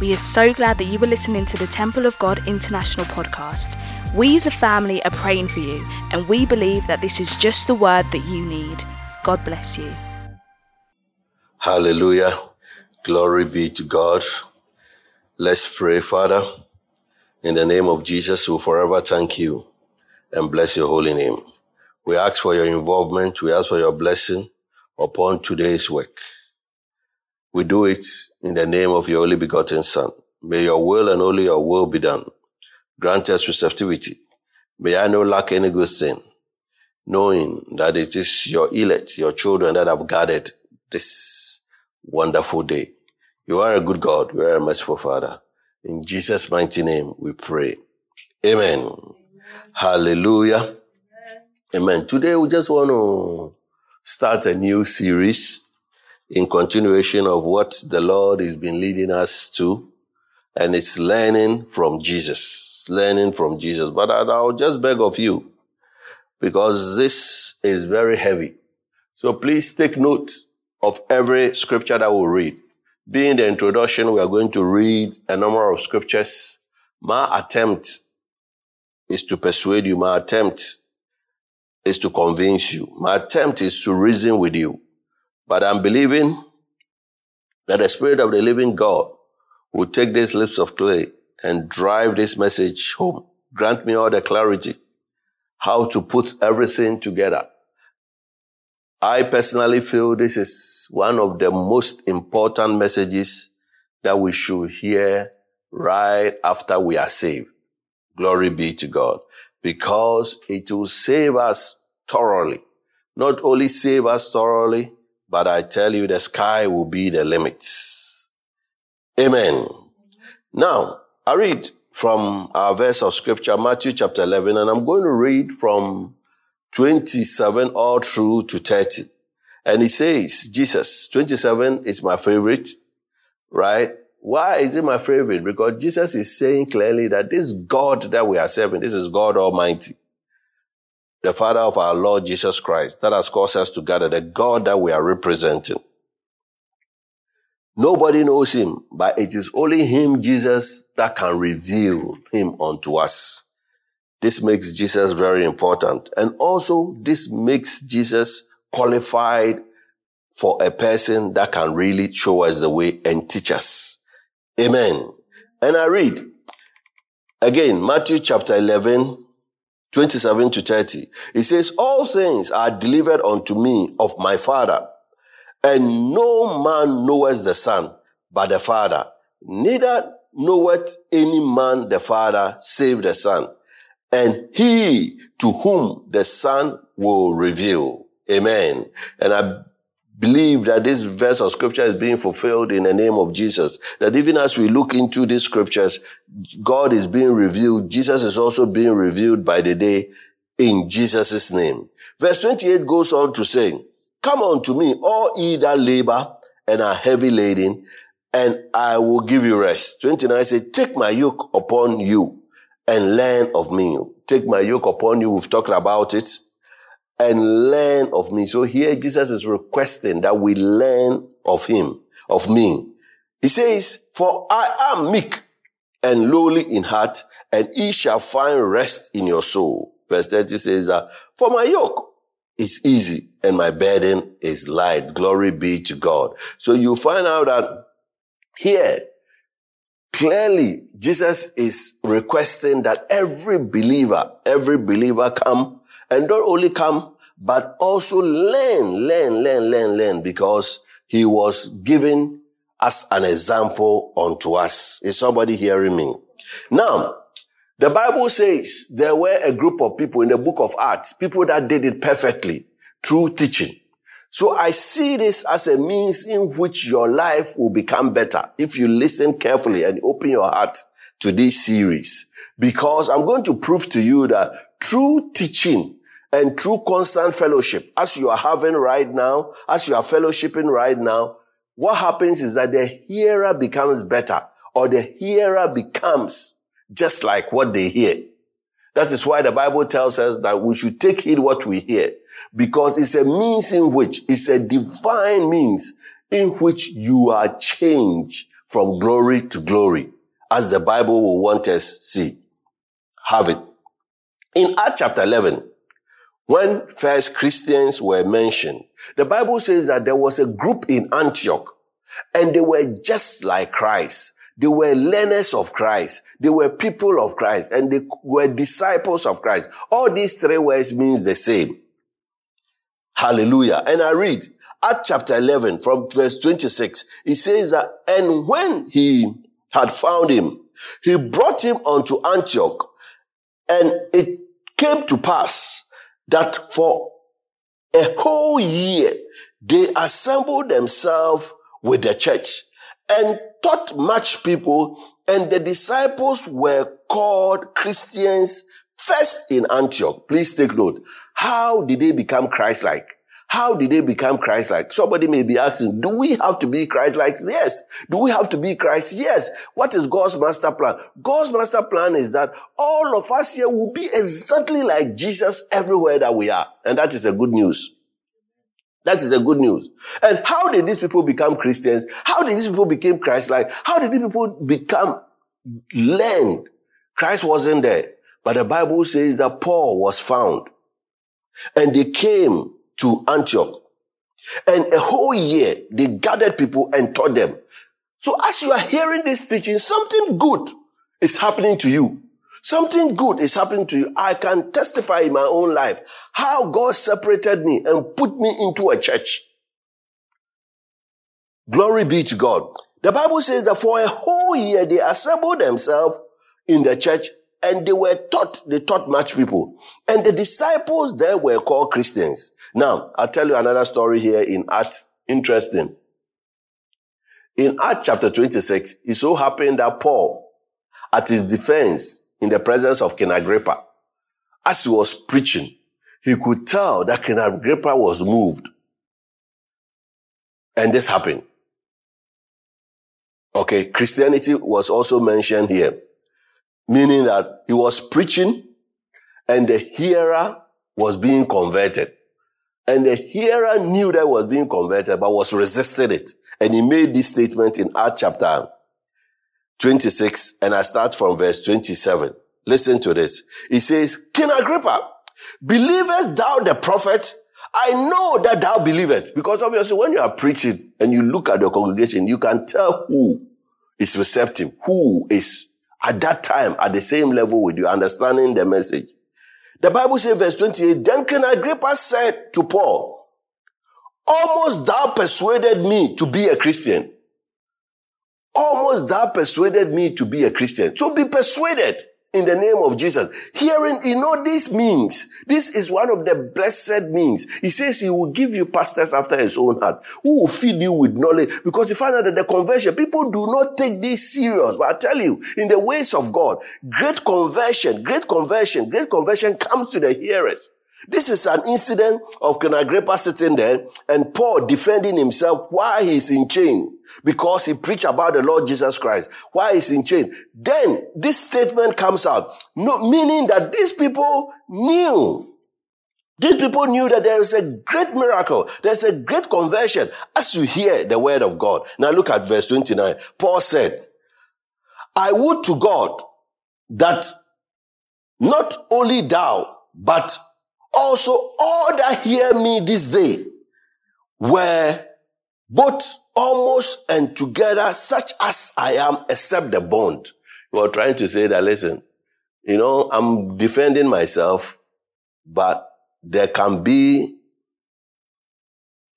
We are so glad that you were listening to the Temple of God International podcast. We as a family are praying for you, and we believe that this is just the word that you need. God bless you. Hallelujah. Glory be to God. Let's pray, Father. In the name of Jesus, we forever thank you and bless your holy name. We ask for your involvement. We ask for your blessing upon today's work. We do it in the name of your only begotten Son. May your will and only your will be done. Grant us receptivity. May I not lack any good thing, knowing that it is your elect, your children that have gathered this wonderful day. You are a good God. You are a merciful Father. In Jesus' mighty name we pray. Amen. Amen. Hallelujah. Amen. Amen. Today we just want to start a new series in continuation of what the Lord has been leading us to. And it's learning from Jesus, learning from Jesus. But I'll just beg of you because this is very heavy. So please take note of every scripture that we'll read. Being the introduction, we are going to read a number of scriptures. My attempt is to persuade you. My attempt is to convince you. My attempt is to reason with you. But I'm believing that the Spirit of the living God will take these lips of clay and drive this message home. Grant me all the clarity how to put everything together. I personally feel this is one of the most important messages that we should hear right after we are saved. Glory be to God. Because it will save us thoroughly. Not only save us thoroughly, but I tell you, the sky will be the limit. Amen. Now, I read from our verse of scripture, Matthew chapter 11, and I'm going to read from 27 all through to 30. And he says, Jesus, 27 is my favorite, right? Why is it my favorite? Because Jesus is saying clearly that this God that we are serving, this is God Almighty the Father of our Lord Jesus Christ, that has caused us to gather, the God that we are representing. Nobody knows him, but it is only him, Jesus, that can reveal him unto us. This makes Jesus very important. And also, this makes Jesus qualified for a person that can really show us the way and teach us. Amen. And I read again, Matthew chapter 11, 27 to 30. It says, all things are delivered unto me of my father, and no man knoweth the son but the father. Neither knoweth any man the father save the son, and he to whom the son will reveal. Amen. And I believe that this verse of scripture is being fulfilled in the name of Jesus. That even as we look into these scriptures, God is being revealed. Jesus is also being revealed by the day in Jesus' name. Verse 28 goes on to say, come unto me, all ye that labor and are heavy laden, and I will give you rest. 29 says, take my yoke upon you and learn of me. Take my yoke upon you. We've talked about it and learn of me. So here Jesus is requesting that we learn of him, of me. He says, for I am meek and lowly in heart and ye shall find rest in your soul. Verse 30 says that, for my yoke is easy and my burden is light. Glory be to God. So you find out that here, clearly Jesus is requesting that every believer, every believer come and don't only come, but also learn, learn, learn, learn, learn, because he was given as an example unto us. Is somebody hearing me? Now, the Bible says there were a group of people in the book of Acts, people that did it perfectly through teaching. So I see this as a means in which your life will become better if you listen carefully and open your heart to this series. Because I'm going to prove to you that true teaching and through constant fellowship, as you are having right now, as you are fellowshipping right now, what happens is that the hearer becomes better or the hearer becomes just like what they hear. That is why the Bible tells us that we should take heed what we hear because it's a means in which, it's a divine means in which you are changed from glory to glory, as the Bible will want us see. Have it. In Acts chapter 11, when first Christians were mentioned, the Bible says that there was a group in Antioch and they were just like Christ. They were learners of Christ. They were people of Christ and they were disciples of Christ. All these three words means the same. Hallelujah. And I read Acts chapter 11 from verse 26. It says that, and when he had found him, he brought him unto Antioch and it came to pass that for a whole year they assembled themselves with the church and taught much people and the disciples were called Christians first in Antioch. Please take note. How did they become Christ-like? How did they become Christ-like? Somebody may be asking, do we have to be Christ-like? Yes. Do we have to be Christ? Yes. What is God's master plan? God's master plan is that all of us here will be exactly like Jesus everywhere that we are. And that is a good news. That is a good news. And how did these people become Christians? How did these people become Christ-like? How did these people become learned? Christ wasn't there. But the Bible says that Paul was found. And they came to Antioch. And a whole year, they gathered people and taught them. So as you are hearing this teaching, something good is happening to you. Something good is happening to you. I can testify in my own life how God separated me and put me into a church. Glory be to God. The Bible says that for a whole year they assembled themselves in the church and they were taught, they taught much people. And the disciples there were called Christians. Now, I'll tell you another story here in Acts. Interesting. In Acts chapter 26, it so happened that Paul, at his defense in the presence of King Agrippa, as he was preaching, he could tell that King Agrippa was moved. And this happened. Okay, Christianity was also mentioned here, meaning that he was preaching and the hearer was being converted. And the hearer knew that was being converted, but was resisting it. And he made this statement in Acts chapter 26, and I start from verse 27. Listen to this. He says, King Agrippa, believest thou the prophet? I know that thou believest. Because obviously when you are preaching and you look at your congregation, you can tell who is receptive, who is at that time at the same level with you, understanding the message. The Bible says verse 28, then King Agrippa said to Paul, almost thou persuaded me to be a Christian. Almost thou persuaded me to be a Christian. So be persuaded in the name of Jesus. Hearing, you know, this means, this is one of the blessed means. He says he will give you pastors after his own heart who will feed you with knowledge because you find out that the conversion, people do not take this serious. But I tell you, in the ways of God, great conversion, great conversion, great conversion comes to the hearers. This is an incident of King Agrippa sitting there and Paul defending himself while he's in chain because he preached about the Lord Jesus Christ while he's in chain. Then this statement comes out, meaning that these people knew. These people knew that there is a great miracle. There's a great conversion as you hear the word of God. Now look at verse 29. Paul said, I would to God that not only thou, but also all that hear me this day were both almost and together such as I am except the bond. You are trying to say that, listen, you know, I'm defending myself, but there can be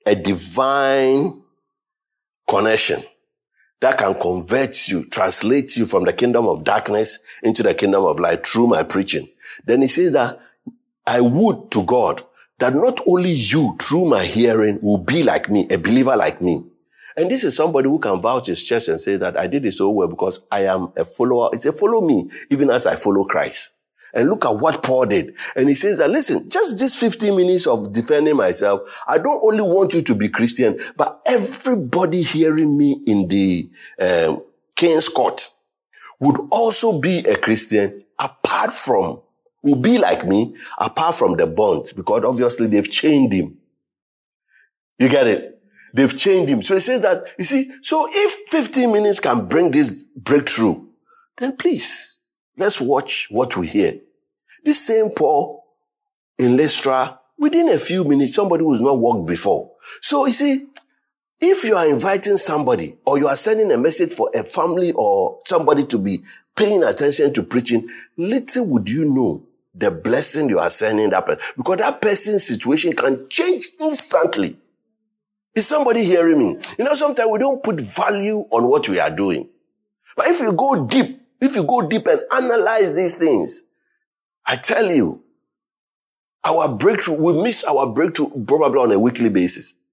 a divine connection that can convert you, translate you from the kingdom of darkness into the kingdom of light through my preaching. Then he says that I would to God that not only you through my hearing will be like me, a believer like me. And this is somebody who can vouch his chest and say that I did it so well because I am a follower. It's a follow me, even as I follow Christ. And look at what Paul did. And he says that, listen, just this 15 minutes of defending myself, I don't only want you to be Christian, but everybody hearing me in the um, King's Court would also be a Christian apart from will be like me apart from the bonds because obviously they've chained him. You get it? They've chained him. So he says that, you see, so if 15 minutes can bring this breakthrough, then please, let's watch what we hear. This same Paul in Lystra, within a few minutes, somebody who's not walked before. So you see, if you are inviting somebody or you are sending a message for a family or somebody to be paying attention to preaching, little would you know the blessing you are sending that person because that person's situation can change instantly. Is somebody hearing me? You know, sometimes we don't put value on what we are doing. But if you go deep, if you go deep and analyze these things, I tell you, our breakthrough, we miss our breakthrough probably on a weekly basis.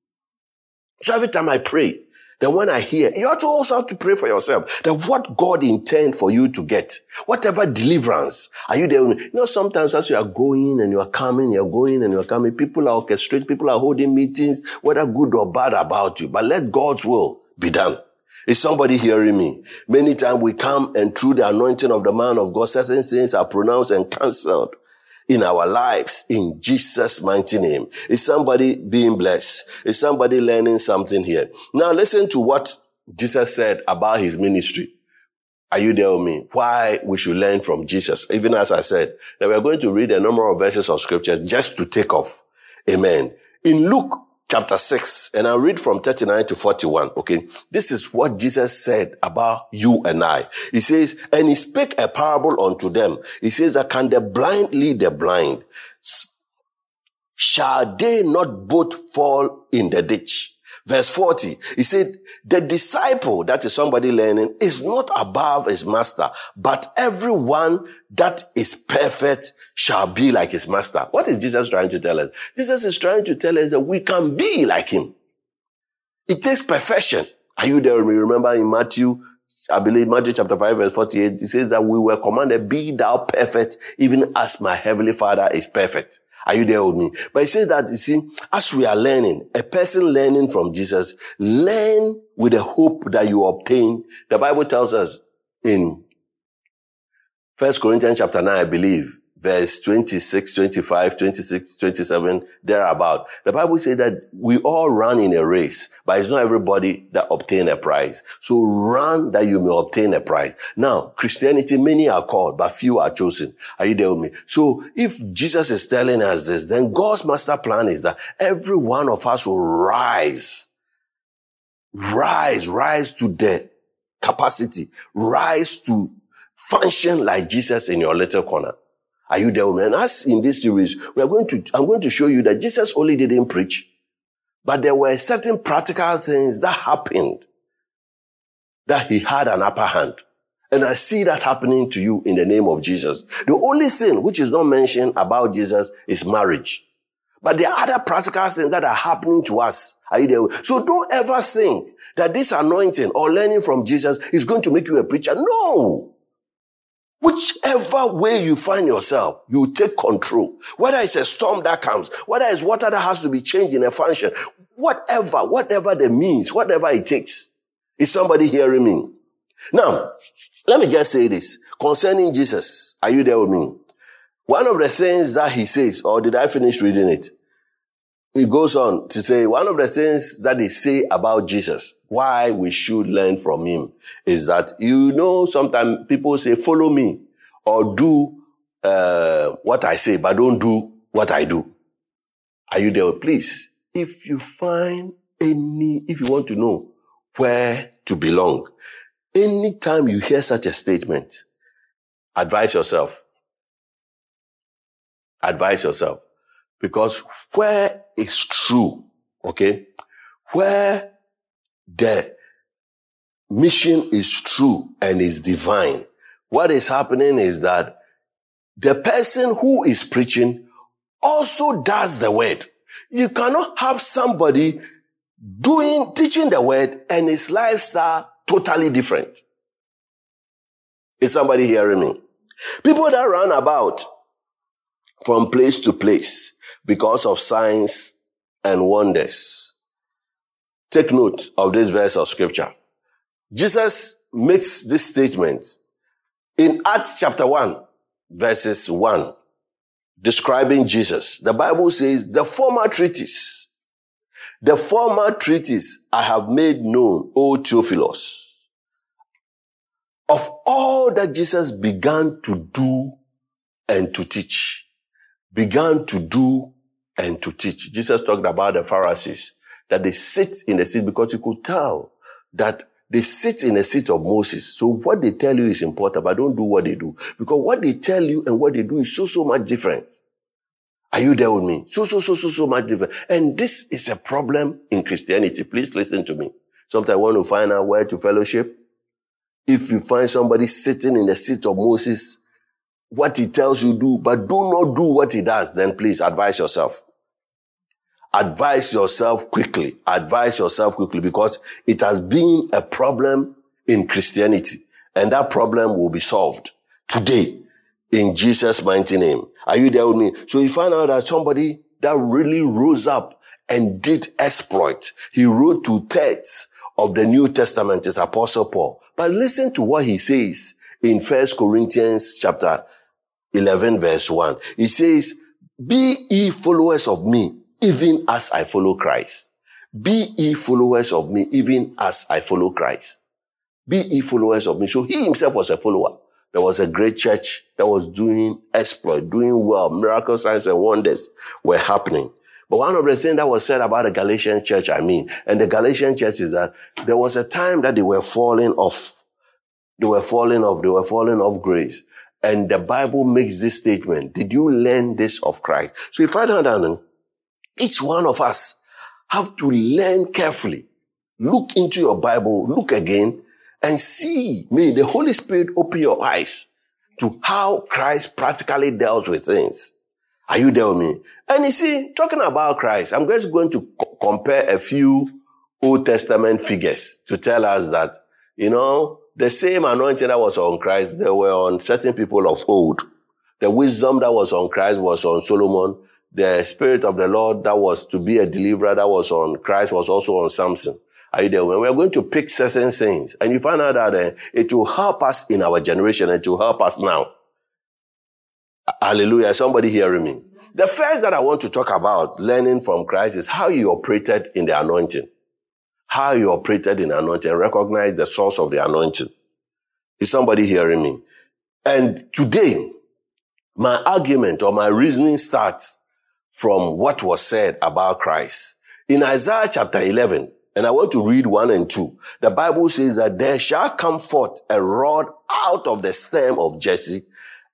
So every time I pray, then when I hear, you have to also have to pray for yourself that what God intend for you to get, whatever deliverance, are you there? You know, sometimes as you are going and you are coming, you're going and you're coming, people are orchestrating, people are holding meetings, whether good or bad about you, but let God's will be done. Is somebody hearing me? Many times we come and through the anointing of the man of God, certain things are pronounced and cancelled in our lives in Jesus' mighty name. Is somebody being blessed? Is somebody learning something here? Now listen to what Jesus said about his ministry. Are you there with me? Why we should learn from Jesus. Even as I said, that we're going to read a number of verses of scriptures just to take off. Amen. In Luke chapter 6, and I'll read from 39 to 41. Okay. This is what Jesus said about you and I. He says, and he spake a parable unto them. He says that can the blind lead the blind? Shall they not both fall in the ditch? Verse 40, he said, the disciple, that is somebody learning, is not above his master, but everyone that is perfect shall be like his master. What is Jesus trying to tell us? Jesus is trying to tell us that we can be like him. It takes perfection. Are you there? Remember in Matthew, I believe Matthew chapter 5 verse 48, it says that we were commanded, be thou perfect, even as my heavenly father is perfect. Are you there with me? But it says that, you see, as we are learning, a person learning from Jesus, learn with the hope that you obtain. The Bible tells us in First Corinthians chapter 9, I believe, verse 26, 25, 26, 27, thereabout. The Bible says that we all run in a race, but it's not everybody that obtain a prize. So run that you may obtain a prize. Now, Christianity, many are called, but few are chosen. Are you there with me? So if Jesus is telling us this, then God's master plan is that every one of us will rise, rise, rise to the capacity, rise to function like Jesus in your little corner. Are you there? Oh, and as in this series, we are going to, I'm going to show you that Jesus only didn't preach, but there were certain practical things that happened that he had an upper hand. And I see that happening to you in the name of Jesus. The only thing which is not mentioned about Jesus is marriage. But there are other practical things that are happening to us. Are you there? So don't ever think that this anointing or learning from Jesus is going to make you a preacher. No. Whichever way you find yourself, you take control. Whether it's a storm that comes, whether it's water that has to be changed in a function, whatever, whatever the means, whatever it takes. Is somebody hearing me? Now, let me just say this concerning Jesus. Are you there with me? One of the things that he says, or did I finish reading it? He goes on to say, one of the things that they say about Jesus, why we should learn from him, is that, you know, sometimes people say, follow me, or do uh, what I say, but don't do what I do. Are you there? Please, if you find any, if you want to know where to belong, anytime you hear such a statement, advise yourself. Advise yourself. Because where is true, okay, where the mission is true and is divine, what is happening is that the person who is preaching also does the word. You cannot have somebody doing, teaching the word and his lifestyle totally different. Is somebody hearing me? People that run about from place to place because of signs and wonders. Take note of this verse of scripture. Jesus makes this statement in Acts chapter 1, verses 1, describing Jesus. The Bible says, the former treatise The former treatise I have made known, O Theophilus, of all that Jesus began to do and to teach. Began to do and to teach. Jesus talked about the Pharisees, that they sit in the seat because you could tell that they sit in the seat of Moses. So what they tell you is important, but don't do what they do. Because what they tell you and what they do is so, so much different. Are you there with me? So, so, so, so, so much different. And this is a problem in Christianity. Please listen to me. Sometimes I want to find out where to fellowship. If you find somebody sitting in the seat of Moses, what he tells you do, but do not do what he does, then please advise yourself. Advise yourself quickly. Advise yourself quickly because it has been a problem in Christianity and that problem will be solved today in Jesus' mighty name. Are you there with me? So you find out that somebody that really rose up and did exploit. He wrote two thirds of the New Testament is Apostle Paul. But listen to what he says in First Corinthians chapter 11 verse 1. He says, be ye followers of me, even as I follow Christ. Be ye followers of me, even as I follow Christ. Be ye followers of me. So he himself was a follower. There was a great church that was doing exploit, doing well. Miracle signs and wonders were happening. But one of the things that was said about the Galatian church, I mean, and the Galatian church is that there was a time that they were falling off. They were falling off. They were falling off grace. And the Bible makes this statement. Did you learn this of Christ? So if I don't know, each one of us have to learn carefully. Look into your Bible, look again, and see, may the Holy Spirit open your eyes to how Christ practically deals with things. Are you there with me? And you see, talking about Christ, I'm just going to co- compare a few Old Testament figures to tell us that, you know, the same anointing that was on Christ, they were on certain people of old. The wisdom that was on Christ was on Solomon. The spirit of the Lord that was to be a deliverer that was on Christ was also on Samson. Are you there? When we're going to pick certain things and you find out that uh, it will help us in our generation and will help us now. Hallelujah. Somebody hearing me? The first that I want to talk about learning from Christ is how he operated in the anointing. How you operated in anointing. Recognize the source of the anointing. Is somebody hearing me? And today, my argument or my reasoning starts from what was said about Christ. In Isaiah chapter 11, and I want to read one and two. The Bible says that there shall come forth a rod out of the stem of Jesse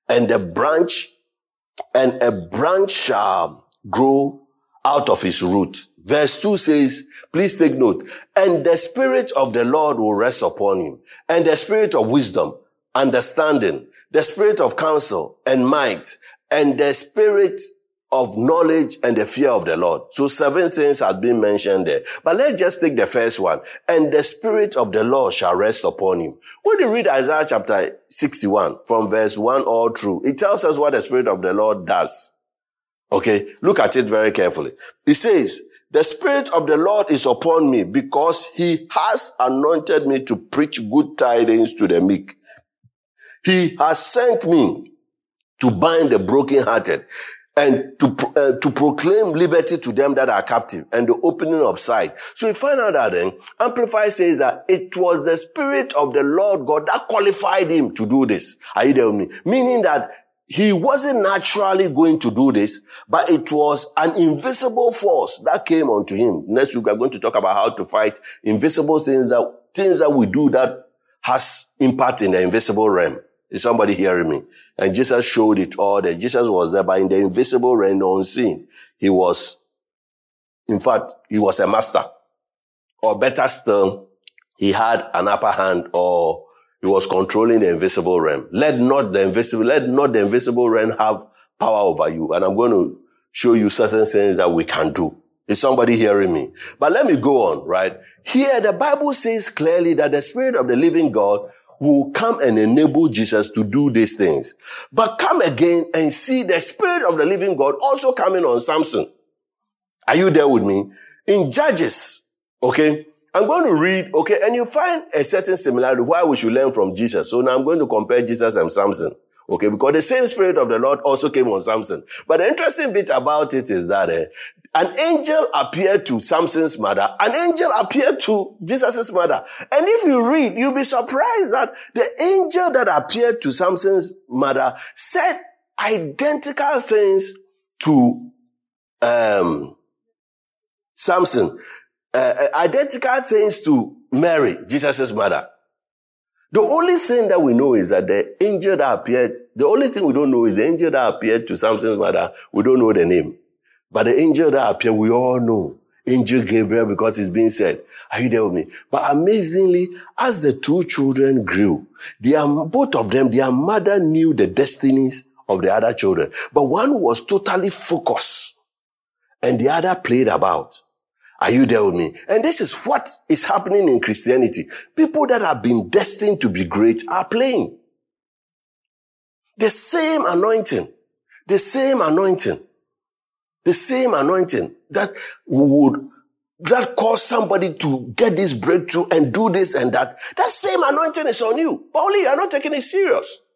and a branch and a branch shall grow out of his root. Verse 2 says, please take note, and the spirit of the Lord will rest upon him, and the spirit of wisdom, understanding, the spirit of counsel and might, and the spirit of knowledge and the fear of the Lord. So seven things have been mentioned there. But let's just take the first one. And the spirit of the Lord shall rest upon him. When you read Isaiah chapter 61 from verse 1 all through, it tells us what the spirit of the Lord does. Okay. Look at it very carefully. It says, the spirit of the Lord is upon me because he has anointed me to preach good tidings to the meek. He has sent me to bind the brokenhearted and to, uh, to proclaim liberty to them that are captive and the opening of sight. So you find out that then Amplify says that it was the spirit of the Lord God that qualified him to do this. Are you there with me? Meaning that he wasn't naturally going to do this, but it was an invisible force that came onto him. Next week we are going to talk about how to fight invisible things that, things that we do that has impact in the invisible realm. Is somebody hearing me? And Jesus showed it all that Jesus was there, but in the invisible realm, the unseen, he was, in fact, he was a master. Or better still, he had an upper hand or he was controlling the invisible realm. Let not the invisible, let not the invisible realm have power over you. And I'm going to show you certain things that we can do. Is somebody hearing me? But let me go on, right? Here, the Bible says clearly that the Spirit of the living God will come and enable Jesus to do these things. But come again and see the Spirit of the living God also coming on Samson. Are you there with me? In Judges, okay, I'm going to read, okay, and you find a certain similarity why we should learn from Jesus. So now I'm going to compare Jesus and Samson. Okay, because the same spirit of the Lord also came on Samson. But the interesting bit about it is that uh, An angel appeared to Samson's mother. An angel appeared to Jesus' mother. And if you read, you'll be surprised that the angel that appeared to Samson's mother said identical things to um, Samson. Uh, uh identical things to Mary, Jesus' mother. The only thing that we know is that the angel that appeared, the only thing we don't know is the angel that appeared to Samson's mother, we don't know the name. But the angel that appeared, we all know. Angel Gabriel, because it's being said. Are you there with me? But amazingly, as the two children grew, their, both of them, their mother knew the destinies of the other children. But one was totally focused and the other played about. Are you there with me? And this is what is happening in Christianity. People that have been destined to be great are playing. The same anointing, the same anointing the same anointing that would, that cause somebody to get this breakthrough and do this and that. That same anointing is on you. But only you are not taking it serious.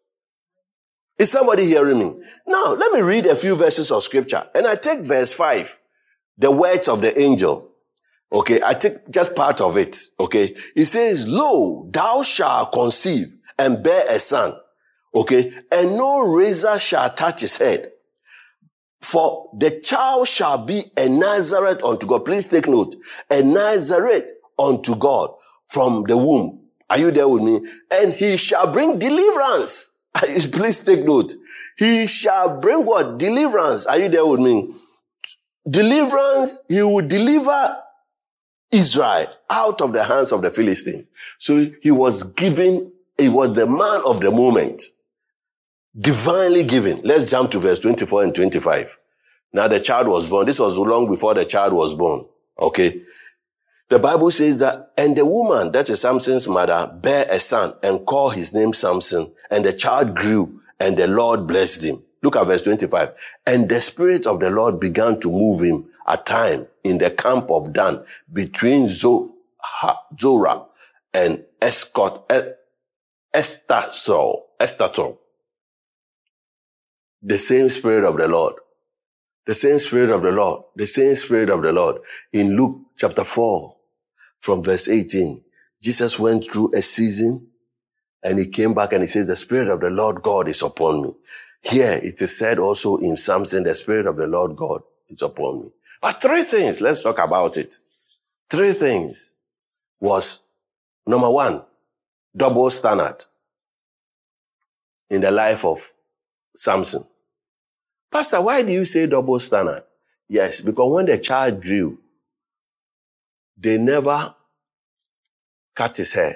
Is somebody hearing me? Now, let me read a few verses of scripture. And I take verse 5, the words of the angel. Okay, I take just part of it. Okay, it says, Lo, thou shalt conceive and bear a son. Okay, and no razor shall touch his head. For the child shall be a Nazarite unto God. Please take note. A Nazarite unto God from the womb. Are you there with me? And he shall bring deliverance. Please take note. He shall bring what? Deliverance. Are you there with me? Deliverance. He will deliver Israel out of the hands of the Philistines. So he was given, he was the man of the moment. Divinely given. Let's jump to verse 24 and 25. Now the child was born. This was long before the child was born. Okay. The Bible says that, and the woman, that is Samson's mother, bare a son and called his name Samson. And the child grew and the Lord blessed him. Look at verse 25. And the spirit of the Lord began to move him at time in the camp of Dan between Zorah and Escot, Estathol, Estathol the same Spirit of the Lord. The same Spirit of the Lord. The same Spirit of the Lord. In Luke chapter 4, from verse 18, Jesus went through a season and he came back and he says, the Spirit of the Lord God is upon me. Here it is said also in Samson, the Spirit of the Lord God is upon me. But three things, let's talk about it. Three things was number one, double standard in the life of Samson. Pastor, why do you say double standard? Yes, because when the child grew, they never cut his hair.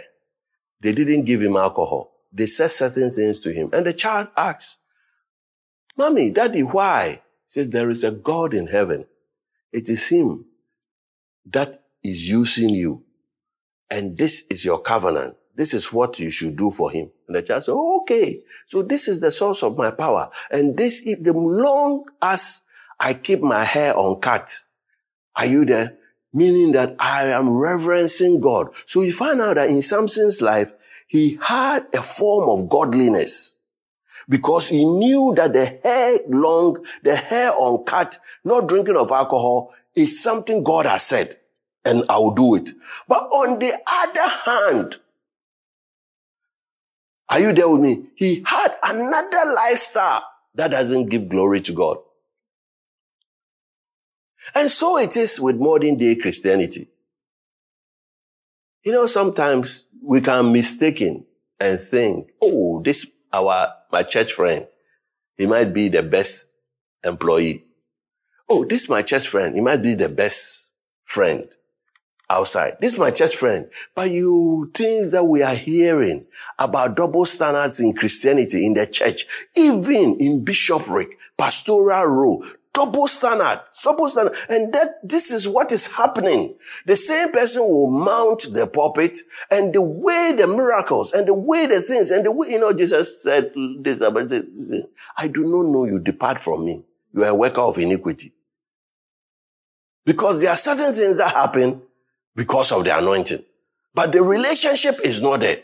They didn't give him alcohol. They said certain things to him. And the child asks, Mommy, Daddy, why? He says, there is a God in heaven. It is him that is using you. And this is your covenant. This is what you should do for him. And the child said, oh, okay. So this is the source of my power. And this, if the long as I keep my hair uncut, are you there? Meaning that I am reverencing God. So you find out that in Samson's life, he had a form of godliness because he knew that the hair long, the hair uncut, not drinking of alcohol is something God has said and I will do it. But on the other hand, are you there with me? He had another lifestyle that doesn't give glory to God. And so it is with modern day Christianity. You know, sometimes we can mistaken and think, oh, this, our, my church friend, he might be the best employee. Oh, this is my church friend, he might be the best friend outside. This is my church friend. But you things that we are hearing about double standards in Christianity in the church, even in bishopric, pastoral role, double standard, double standard. And that this is what is happening. The same person will mount the pulpit and the way the miracles and the way the things and the way, you know, Jesus said this, I do not know you depart from me. You are a worker of iniquity. Because there are certain things that happen because of the anointing. But the relationship is not there.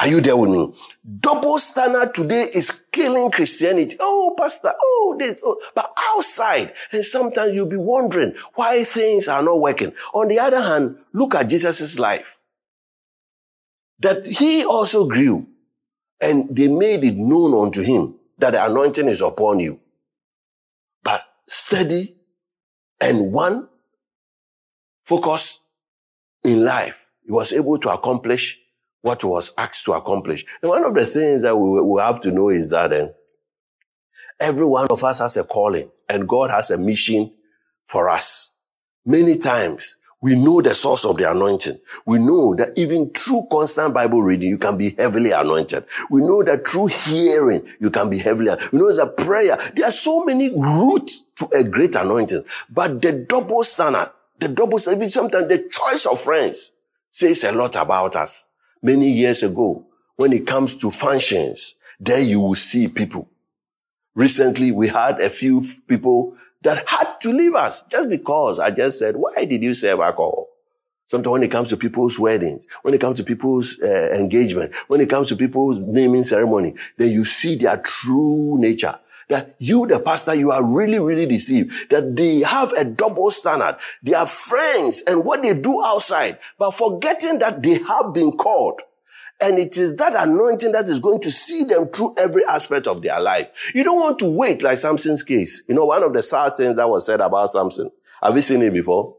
Are you there with me? Double standard today is killing Christianity. Oh, pastor, oh, this, oh. But outside, and sometimes you'll be wondering why things are not working. On the other hand, look at Jesus' life. That he also grew and they made it known unto him that the anointing is upon you. But steady and one focus in life, he was able to accomplish what was asked to accomplish. And one of the things that we, we have to know is that uh, every one of us has a calling and God has a mission for us. Many times we know the source of the anointing. We know that even through constant Bible reading, you can be heavily anointed. We know that through hearing, you can be heavily, we know that prayer, there are so many routes to a great anointing, but the double standard, the double standard, sometimes the choice of friends says a lot about us. Many years ago, when it comes to functions, there you will see people. Recently, we had a few people that had to leave us just because I just said, why did you serve alcohol? Sometimes when it comes to people's weddings, when it comes to people's uh, engagement, when it comes to people's naming ceremony, then you see their true nature. That you, the pastor, you are really, really deceived. That they have a double standard. They are friends and what they do outside, but forgetting that they have been called. And it is that anointing that is going to see them through every aspect of their life. You don't want to wait like Samson's case. You know, one of the sad things that was said about Samson. Have you seen it before?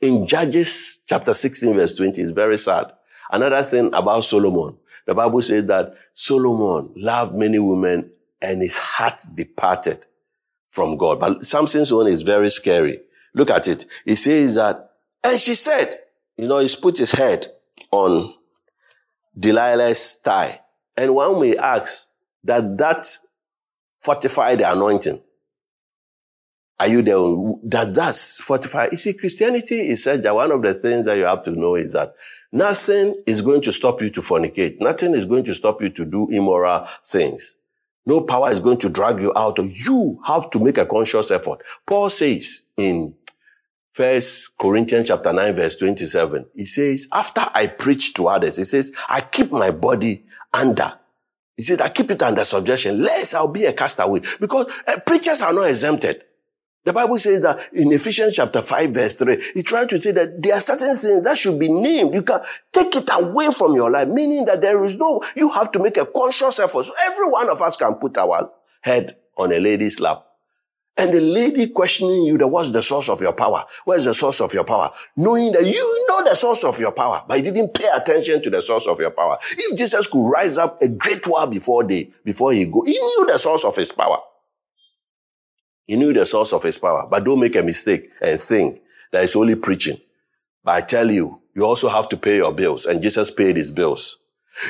In Judges chapter 16 verse 20 is very sad. Another thing about Solomon. The Bible says that Solomon loved many women and his heart departed from God. But Samson's own is very scary. Look at it. He says that, and she said, you know, he's put his head on Delilah's thigh. And one may ask that that fortify the anointing. Are you there? That does fortify. You see, Christianity is said that one of the things that you have to know is that nothing is going to stop you to fornicate. Nothing is going to stop you to do immoral things. No power is going to drag you out. You have to make a conscious effort. Paul says in First Corinthians chapter 9 verse 27. He says, after I preach to others, he says, I keep my body under. He says, I keep it under subjection, lest I'll be a castaway. Because uh, preachers are not exempted. The Bible says that in Ephesians chapter 5 verse 3, he's trying to say that there are certain things that should be named. You can take it away from your life, meaning that there is no, you have to make a conscious effort. So every one of us can put our head on a lady's lap and the lady questioning you that what's the source of your power? Where's the source of your power? Knowing that you know the source of your power, but you didn't pay attention to the source of your power. If Jesus could rise up a great while before day, before he go, he knew the source of his power. He knew the source of his power. But don't make a mistake and think that it's only preaching. But I tell you, you also have to pay your bills. And Jesus paid his bills.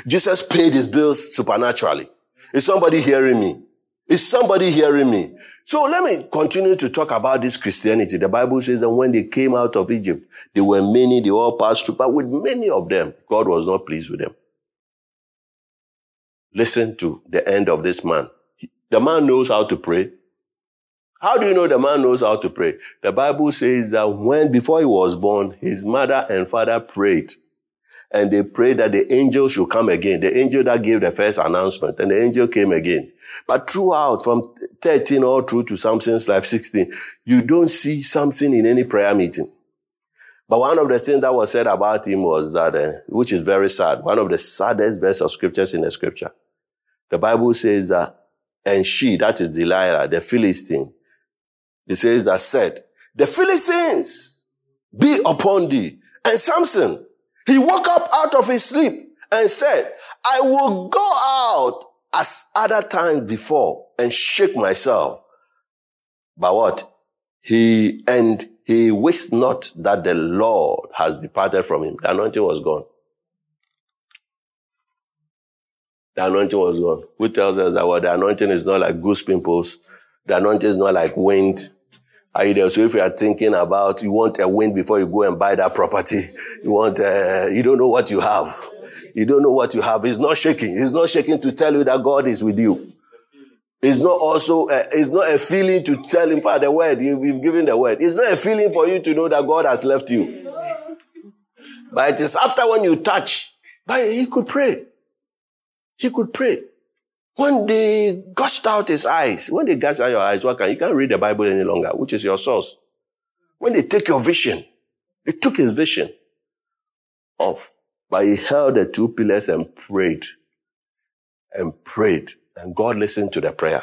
Jesus paid his bills supernaturally. Is somebody hearing me? Is somebody hearing me? So let me continue to talk about this Christianity. The Bible says that when they came out of Egypt, there were many, they all passed through, but with many of them, God was not pleased with them. Listen to the end of this man. The man knows how to pray. How do you know the man knows how to pray? The Bible says that when, before he was born, his mother and father prayed and they prayed that the angel should come again. The angel that gave the first announcement and the angel came again. But throughout from 13 all through to Samson's life 16, you don't see Samson in any prayer meeting. But one of the things that was said about him was that, uh, which is very sad, one of the saddest verse of scriptures in the scripture. The Bible says that, and she, that is Delilah, the Philistine, it says that said, the Philistines be upon thee. And Samson, he woke up out of his sleep and said, I will go out as other times before and shake myself. But what? He, and he wished not that the Lord has departed from him. The anointing was gone. The anointing was gone. Who tells us that what the anointing is not like goose pimples? The anointing is not like wind. Are you there? So if you are thinking about, you want a win before you go and buy that property, you want, uh, you don't know what you have. You don't know what you have. It's not shaking. It's not shaking to tell you that God is with you. It's not also, uh, it's not a feeling to tell him, Father, the word, you, you've given the word. It's not a feeling for you to know that God has left you. But it is after when you touch, But he could pray. He could pray. When they gushed out his eyes, when they gushed out your eyes, what can you can't read the Bible any longer, which is your source. When they take your vision, they took his vision off. But he held the two pillars and prayed and prayed and God listened to the prayer.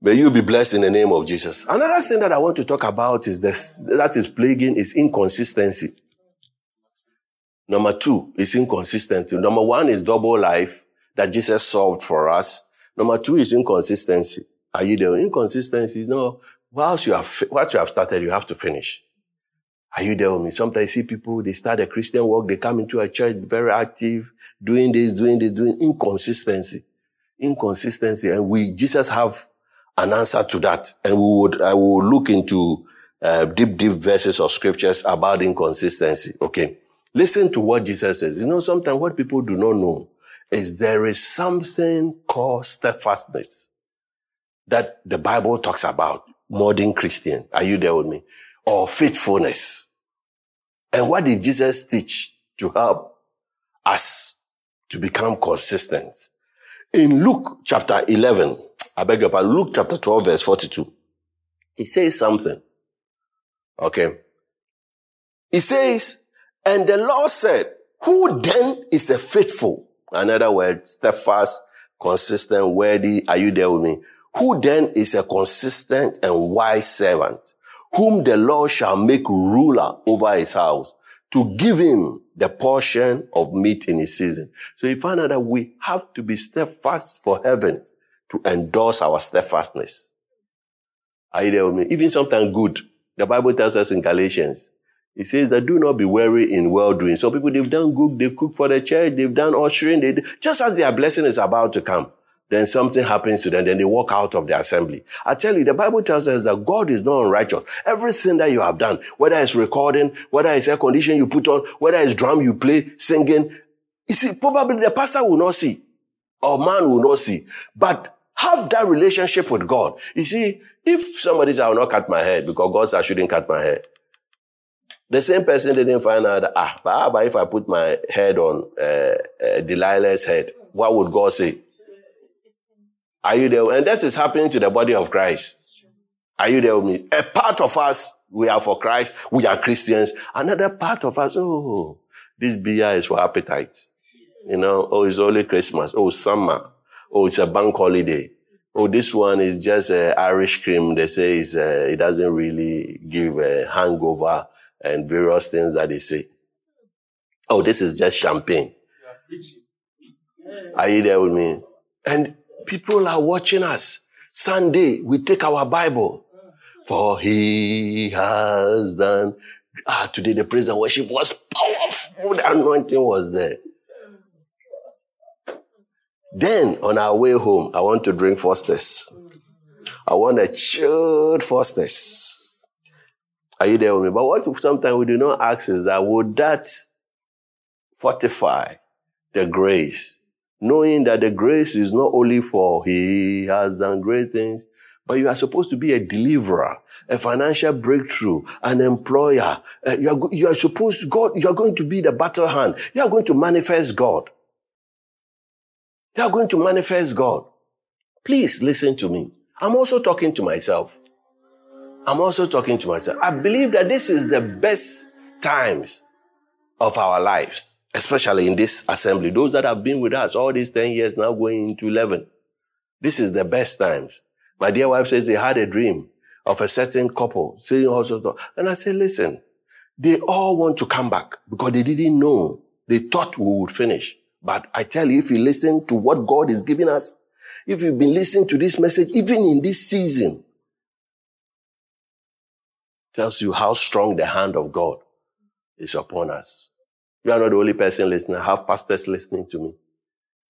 May you be blessed in the name of Jesus. Another thing that I want to talk about is this, that is plaguing is inconsistency. Number two is inconsistency. Number one is double life that Jesus solved for us. Number two is inconsistency. Are you there? Inconsistency is no, whilst you have, once you have started, you have to finish. Are you there with me? Sometimes I see people, they start a Christian work, they come into a church very active, doing this, doing this, doing inconsistency. Inconsistency. And we, Jesus have an answer to that. And we would, I will look into uh, deep, deep verses of scriptures about inconsistency. Okay. Listen to what Jesus says. You know, sometimes what people do not know is there is something called steadfastness that the Bible talks about. Modern Christian. Are you there with me? Or faithfulness. And what did Jesus teach to help us to become consistent? In Luke chapter 11, I beg your pardon, Luke chapter 12 verse 42. He says something. Okay. He says, and the Lord said, who then is a faithful, another word, steadfast, consistent, worthy, are you there with me? Who then is a consistent and wise servant, whom the Lord shall make ruler over his house, to give him the portion of meat in his season. So you find out that we have to be steadfast for heaven to endorse our steadfastness. Are you there with me? Even sometimes good. The Bible tells us in Galatians, it says that do not be weary in well doing. Some people, they've done good, they cook for the church, they've done ushering, they, just as their blessing is about to come, then something happens to them, then they walk out of the assembly. I tell you, the Bible tells us that God is not unrighteous. Everything that you have done, whether it's recording, whether it's air condition you put on, whether it's drum you play, singing, you see, probably the pastor will not see, or man will not see. But have that relationship with God. You see, if somebody says, I will not cut my hair because God said I shouldn't cut my hair. The same person didn't find out, ah, but if I put my head on uh, uh, Delilah's head? What would God say? Are you there? And that is happening to the body of Christ. Are you there with me? A part of us, we are for Christ. We are Christians. Another part of us, oh, this beer is for appetite. You know, oh, it's only Christmas. Oh, summer. Oh, it's a bank holiday. Oh, this one is just uh, Irish cream. They say uh, it doesn't really give a hangover and various things that they say. Oh, this is just champagne. Are you there with me? And people are watching us. Sunday, we take our Bible. For he has done. Ah, today the praise and worship was powerful. The anointing was there. Then on our way home, I want to drink Foster's. I want a chilled Foster's. Are you there with me? But what sometimes we do not ask is that would that fortify the grace? Knowing that the grace is not only for he has done great things, but you are supposed to be a deliverer, a financial breakthrough, an employer. Uh, you, are, you are supposed God, you are going to be the battle hand. You are going to manifest God. You are going to manifest God. Please listen to me. I'm also talking to myself. I'm also talking to myself. I believe that this is the best times of our lives, especially in this assembly. Those that have been with us all these 10 years now going into 11. This is the best times. My dear wife says they had a dream of a certain couple saying all sorts of, and I said, listen, they all want to come back because they didn't know. They thought we would finish. But I tell you, if you listen to what God is giving us, if you've been listening to this message, even in this season, tells you how strong the hand of God is upon us. You are not the only person listening. I have pastors listening to me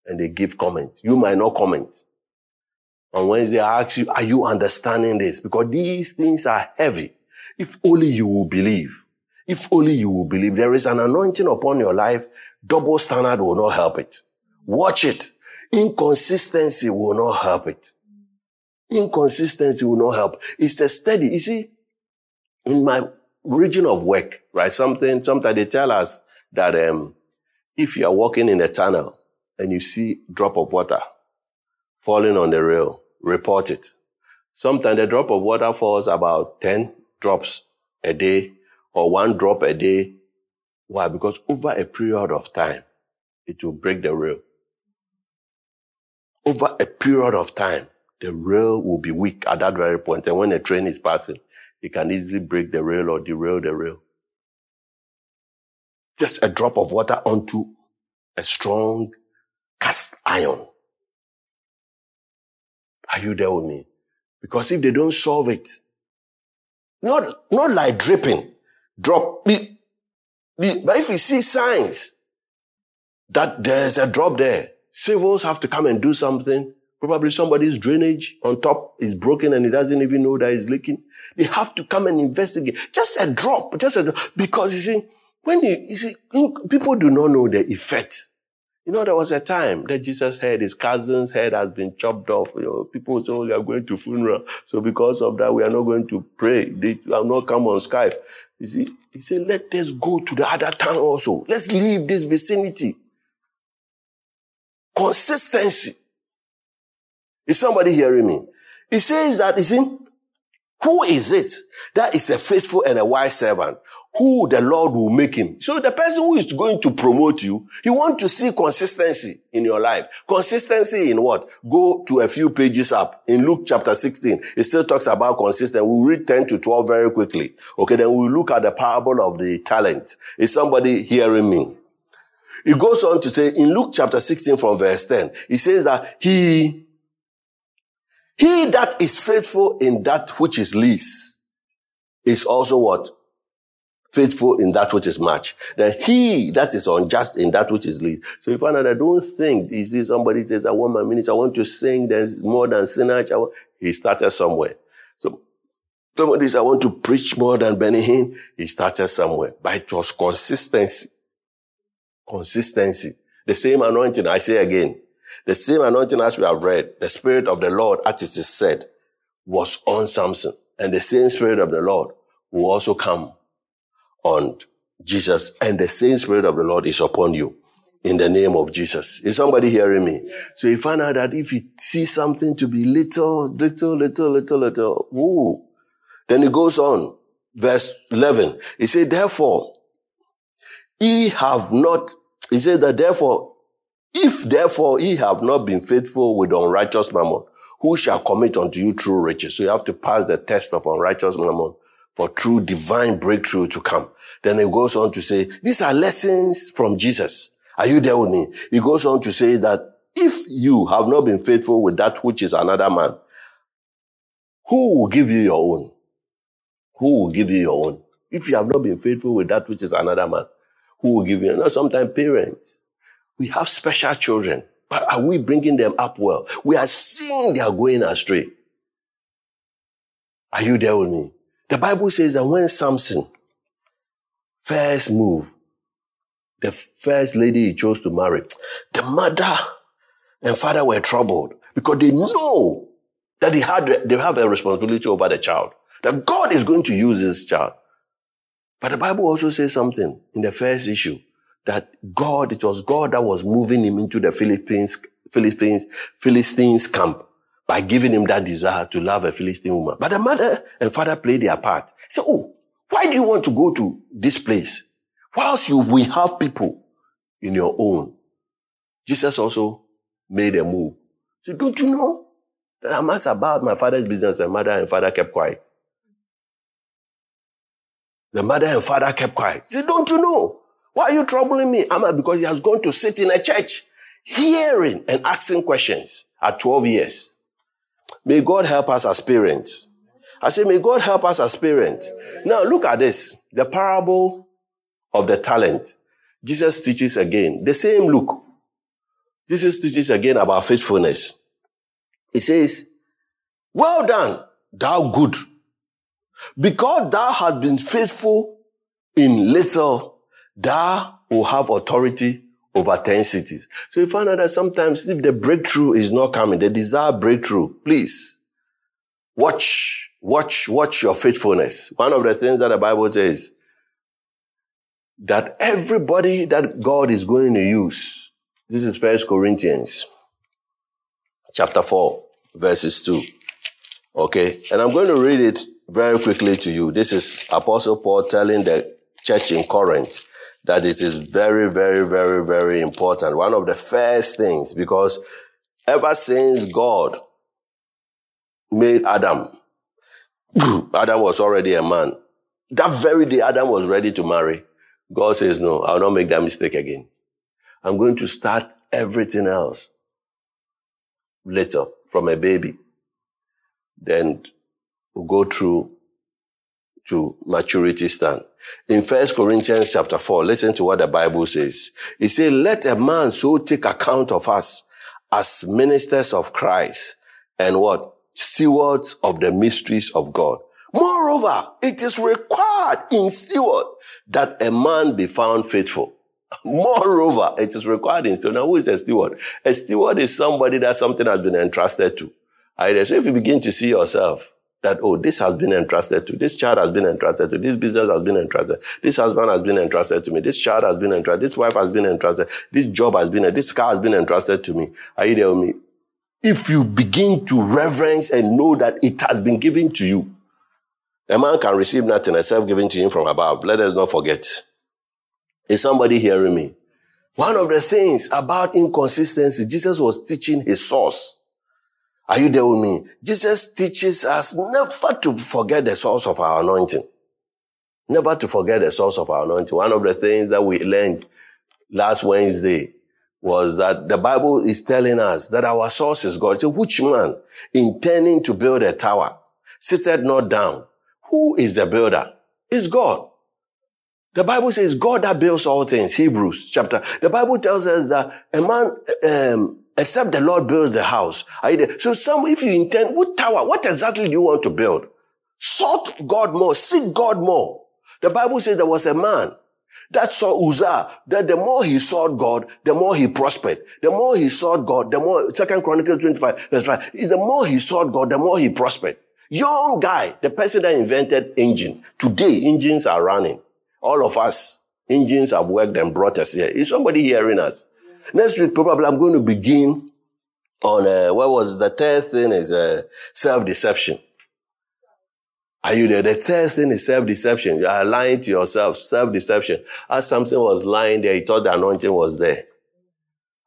and they give comments. You might not comment. On Wednesday, I ask you, are you understanding this? Because these things are heavy. If only you will believe. If only you will believe. There is an anointing upon your life Double standard will not help it. Watch it. Inconsistency will not help it. Inconsistency will not help. It's a steady. You see, in my region of work, right? Something, sometimes they tell us that um, if you are walking in a tunnel and you see drop of water falling on the rail, report it. Sometimes the drop of water falls about 10 drops a day or one drop a day. Why? Because over a period of time, it will break the rail. Over a period of time, the rail will be weak at that very point. And when a train is passing, it can easily break the rail or derail the rail. Just a drop of water onto a strong cast iron. Are you there with me? Because if they don't solve it, not, not like dripping, drop, but if you see signs that there's a drop there, civils have to come and do something. Probably somebody's drainage on top is broken and he doesn't even know that it's leaking. They have to come and investigate. Just a drop, just a drop. Because you see, when you, you see, people do not know the effect. You know, there was a time that Jesus heard his cousin's head has been chopped off. You know, people say, oh, they are going to funeral. So because of that, we are not going to pray. They have not come on Skype. You see, he said, let us go to the other town also. Let's leave this vicinity. Consistency. Is somebody hearing me? He says that, you see, who is it that is a faithful and a wise servant who the Lord will make him. So the person who is going to promote you, he wants to see consistency in your life. Consistency in what? Go to a few pages up. In Luke chapter 16, it still talks about consistency. We'll read 10 to 12 very quickly. Okay, then we'll look at the parable of the talent. Is somebody hearing me? It goes on to say in Luke chapter 16 from verse 10, he says that he, he that is faithful in that which is least is also what? faithful in that which is much. Then he that is unjust in that which is least. So you find out I don't think You see somebody says, I want my minutes, I want to sing, there's more than sinners. He started somewhere. So somebody says, I want to preach more than Benny Hinn. He started somewhere. But it was consistency. Consistency. The same anointing, I say again, the same anointing as we have read, the Spirit of the Lord, as it is said, was on Samson. And the same Spirit of the Lord will also come on Jesus and the same spirit of the Lord is upon you in the name of Jesus. Is somebody hearing me? So you find out that if you see something to be little, little, little, little, little, ooh, then it goes on. Verse 11. He said, therefore, ye have not, he said that therefore, if therefore ye have not been faithful with unrighteous mammon, who shall commit unto you true riches? So you have to pass the test of unrighteous mammon for true divine breakthrough to come. Then it goes on to say, these are lessons from Jesus. Are you there with me? He goes on to say that if you have not been faithful with that which is another man, who will give you your own? Who will give you your own? If you have not been faithful with that which is another man, who will give you? Now, sometimes parents, we have special children, but are we bringing them up well? We are seeing they are going astray. Are you there with me? The Bible says that when Samson first moved, the first lady he chose to marry, the mother and father were troubled because they know that they had, they have a responsibility over the child. That God is going to use this child. But the Bible also says something in the first issue that God, it was God that was moving him into the Philippines, Philippines, Philistines camp by giving him that desire to love a Philistine woman. But the mother and father played their part. Say, oh, why do you want to go to this place? Whilst you, we have people in your own. Jesus also made a move. Say, don't you know that I'm asked about my father's business and mother and father kept quiet? The mother and father kept quiet. Say, don't you know? Why are you troubling me? Am I because he has gone to sit in a church, hearing and asking questions at 12 years. May God help us as parents. I say, may God help us as parents. Now look at this. The parable of the talent. Jesus teaches again. The same look. Jesus teaches again about faithfulness. He says, well done, thou good. Because thou hast been faithful in little, thou will have authority over 10 cities. So you find out that sometimes if the breakthrough is not coming, the desired breakthrough, please watch, watch, watch your faithfulness. One of the things that the Bible says, that everybody that God is going to use, this is First Corinthians chapter 4, verses 2. Okay, and I'm going to read it very quickly to you. This is Apostle Paul telling the church in Corinth that it is very, very, very, very important. One of the first things, because ever since God made Adam, Adam was already a man. That very day Adam was ready to marry. God says, no, I'll not make that mistake again. I'm going to start everything else later from a baby. Then we'll go through to maturity stand. In First Corinthians chapter 4, listen to what the Bible says. It says, let a man so take account of us as ministers of Christ and what? Stewards of the mysteries of God. Moreover, it is required in steward that a man be found faithful. Moreover, it is required in steward. Now, who is a steward? A steward is somebody that something has been entrusted to. Either. So if you begin to see yourself that, oh, this has been entrusted to, this child has been entrusted to, this business has been entrusted, this husband has been entrusted to me, this child has been entrusted, this wife has been entrusted, this job has been, this car has been entrusted to me. Are you there with me? If you begin to reverence and know that it has been given to you, a man can receive nothing except given to him from above. Let us not forget. Is somebody hearing me? One of the things about inconsistency, Jesus was teaching his source. Are you there with me? Jesus teaches us never to forget the source of our anointing. Never to forget the source of our anointing. One of the things that we learned last Wednesday was that the Bible is telling us that our source is God. So which man intending to build a tower sitteth not down who is the builder? It's God. The Bible says God that builds all things. Hebrews chapter. The Bible tells us that a man, um, except the Lord builds the house. So some, if you intend, what tower, what exactly do you want to build? Sought God more, seek God more. The Bible says there was a man that saw Uzziah, that the more he sought God, the more he prospered. The more he sought God, the more, Second Chronicles 25, verse 5, the more he sought God, the more he prospered. Young guy, the person that invented engine. Today, engines are running. All of us, engines have worked and brought us here. Is somebody hearing us? Next week, probably I'm going to begin on, uh, what was the third thing is uh, self-deception. Are you there? The third thing is self-deception. You are lying to yourself, self-deception. As something was lying there, he thought the anointing was there.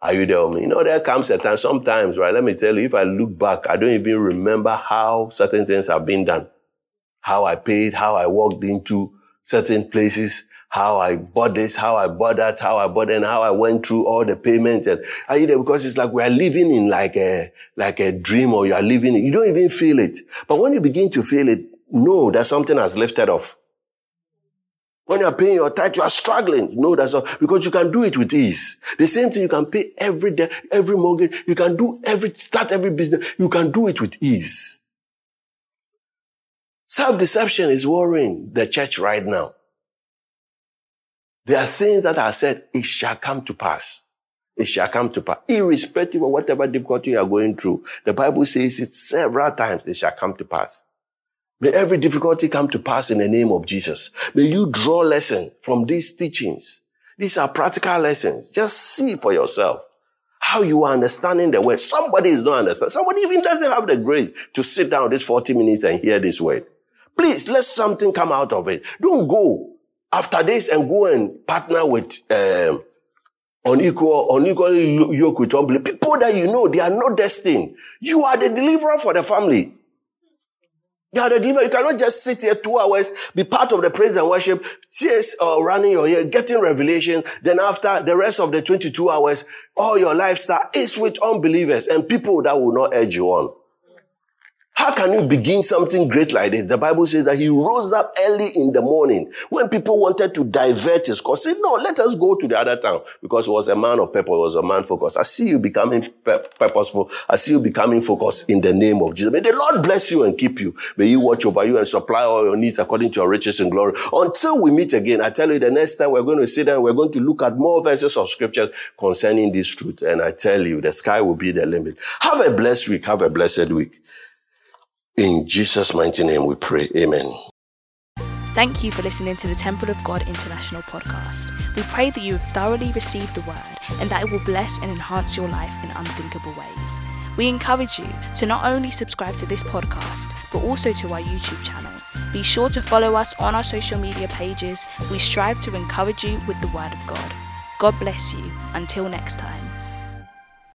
Are you there with me? You know, there comes a time, sometimes, right? Let me tell you, if I look back, I don't even remember how certain things have been done. How I paid, how I walked into certain places, how I bought this, how I bought that, how I bought and how I went through all the payments. And are you there? Because it's like we are living in like a, like a dream or you are living, you don't even feel it. But when you begin to feel it, know that something has lifted off. When you are paying your tithe, you are struggling. No, that's all. Because you can do it with ease. The same thing you can pay every day, every mortgage. You can do every, start every business. You can do it with ease. Self-deception is worrying the church right now. There are things that are said, it shall come to pass. It shall come to pass. Irrespective of whatever difficulty you are going through. The Bible says it several times, it shall come to pass. May every difficulty come to pass in the name of Jesus. May you draw lesson from these teachings. These are practical lessons. Just see for yourself how you are understanding the word. Somebody is not understanding. Somebody even doesn't have the grace to sit down this 40 minutes and hear this word. Please let something come out of it. Don't go after this and go and partner with um, unequal, unequally yoke with unbelief. People that you know, they are not destined. You are the deliverer for the family. You are the deliverer. You cannot just sit here two hours, be part of the praise and worship, tears uh, running your ear, getting revelation. Then after the rest of the 22 hours, all your lifestyle is with unbelievers and people that will not urge you on. How can you begin something great like this? The Bible says that he rose up early in the morning when people wanted to divert his course. Said, no, let us go to the other town because he was a man of purpose, he was a man focused. I see you becoming purposeful. I see you becoming focused in the name of Jesus. May the Lord bless you and keep you. May you watch over you and supply all your needs according to your riches and glory. Until we meet again, I tell you the next time we're going to sit down, we're going to look at more verses of scripture concerning this truth. And I tell you, the sky will be the limit. Have a blessed week. Have a blessed week. In Jesus' mighty name we pray. Amen. Thank you for listening to the Temple of God International podcast. We pray that you have thoroughly received the word and that it will bless and enhance your life in unthinkable ways. We encourage you to not only subscribe to this podcast, but also to our YouTube channel. Be sure to follow us on our social media pages. We strive to encourage you with the Word of God. God bless you. Until next time.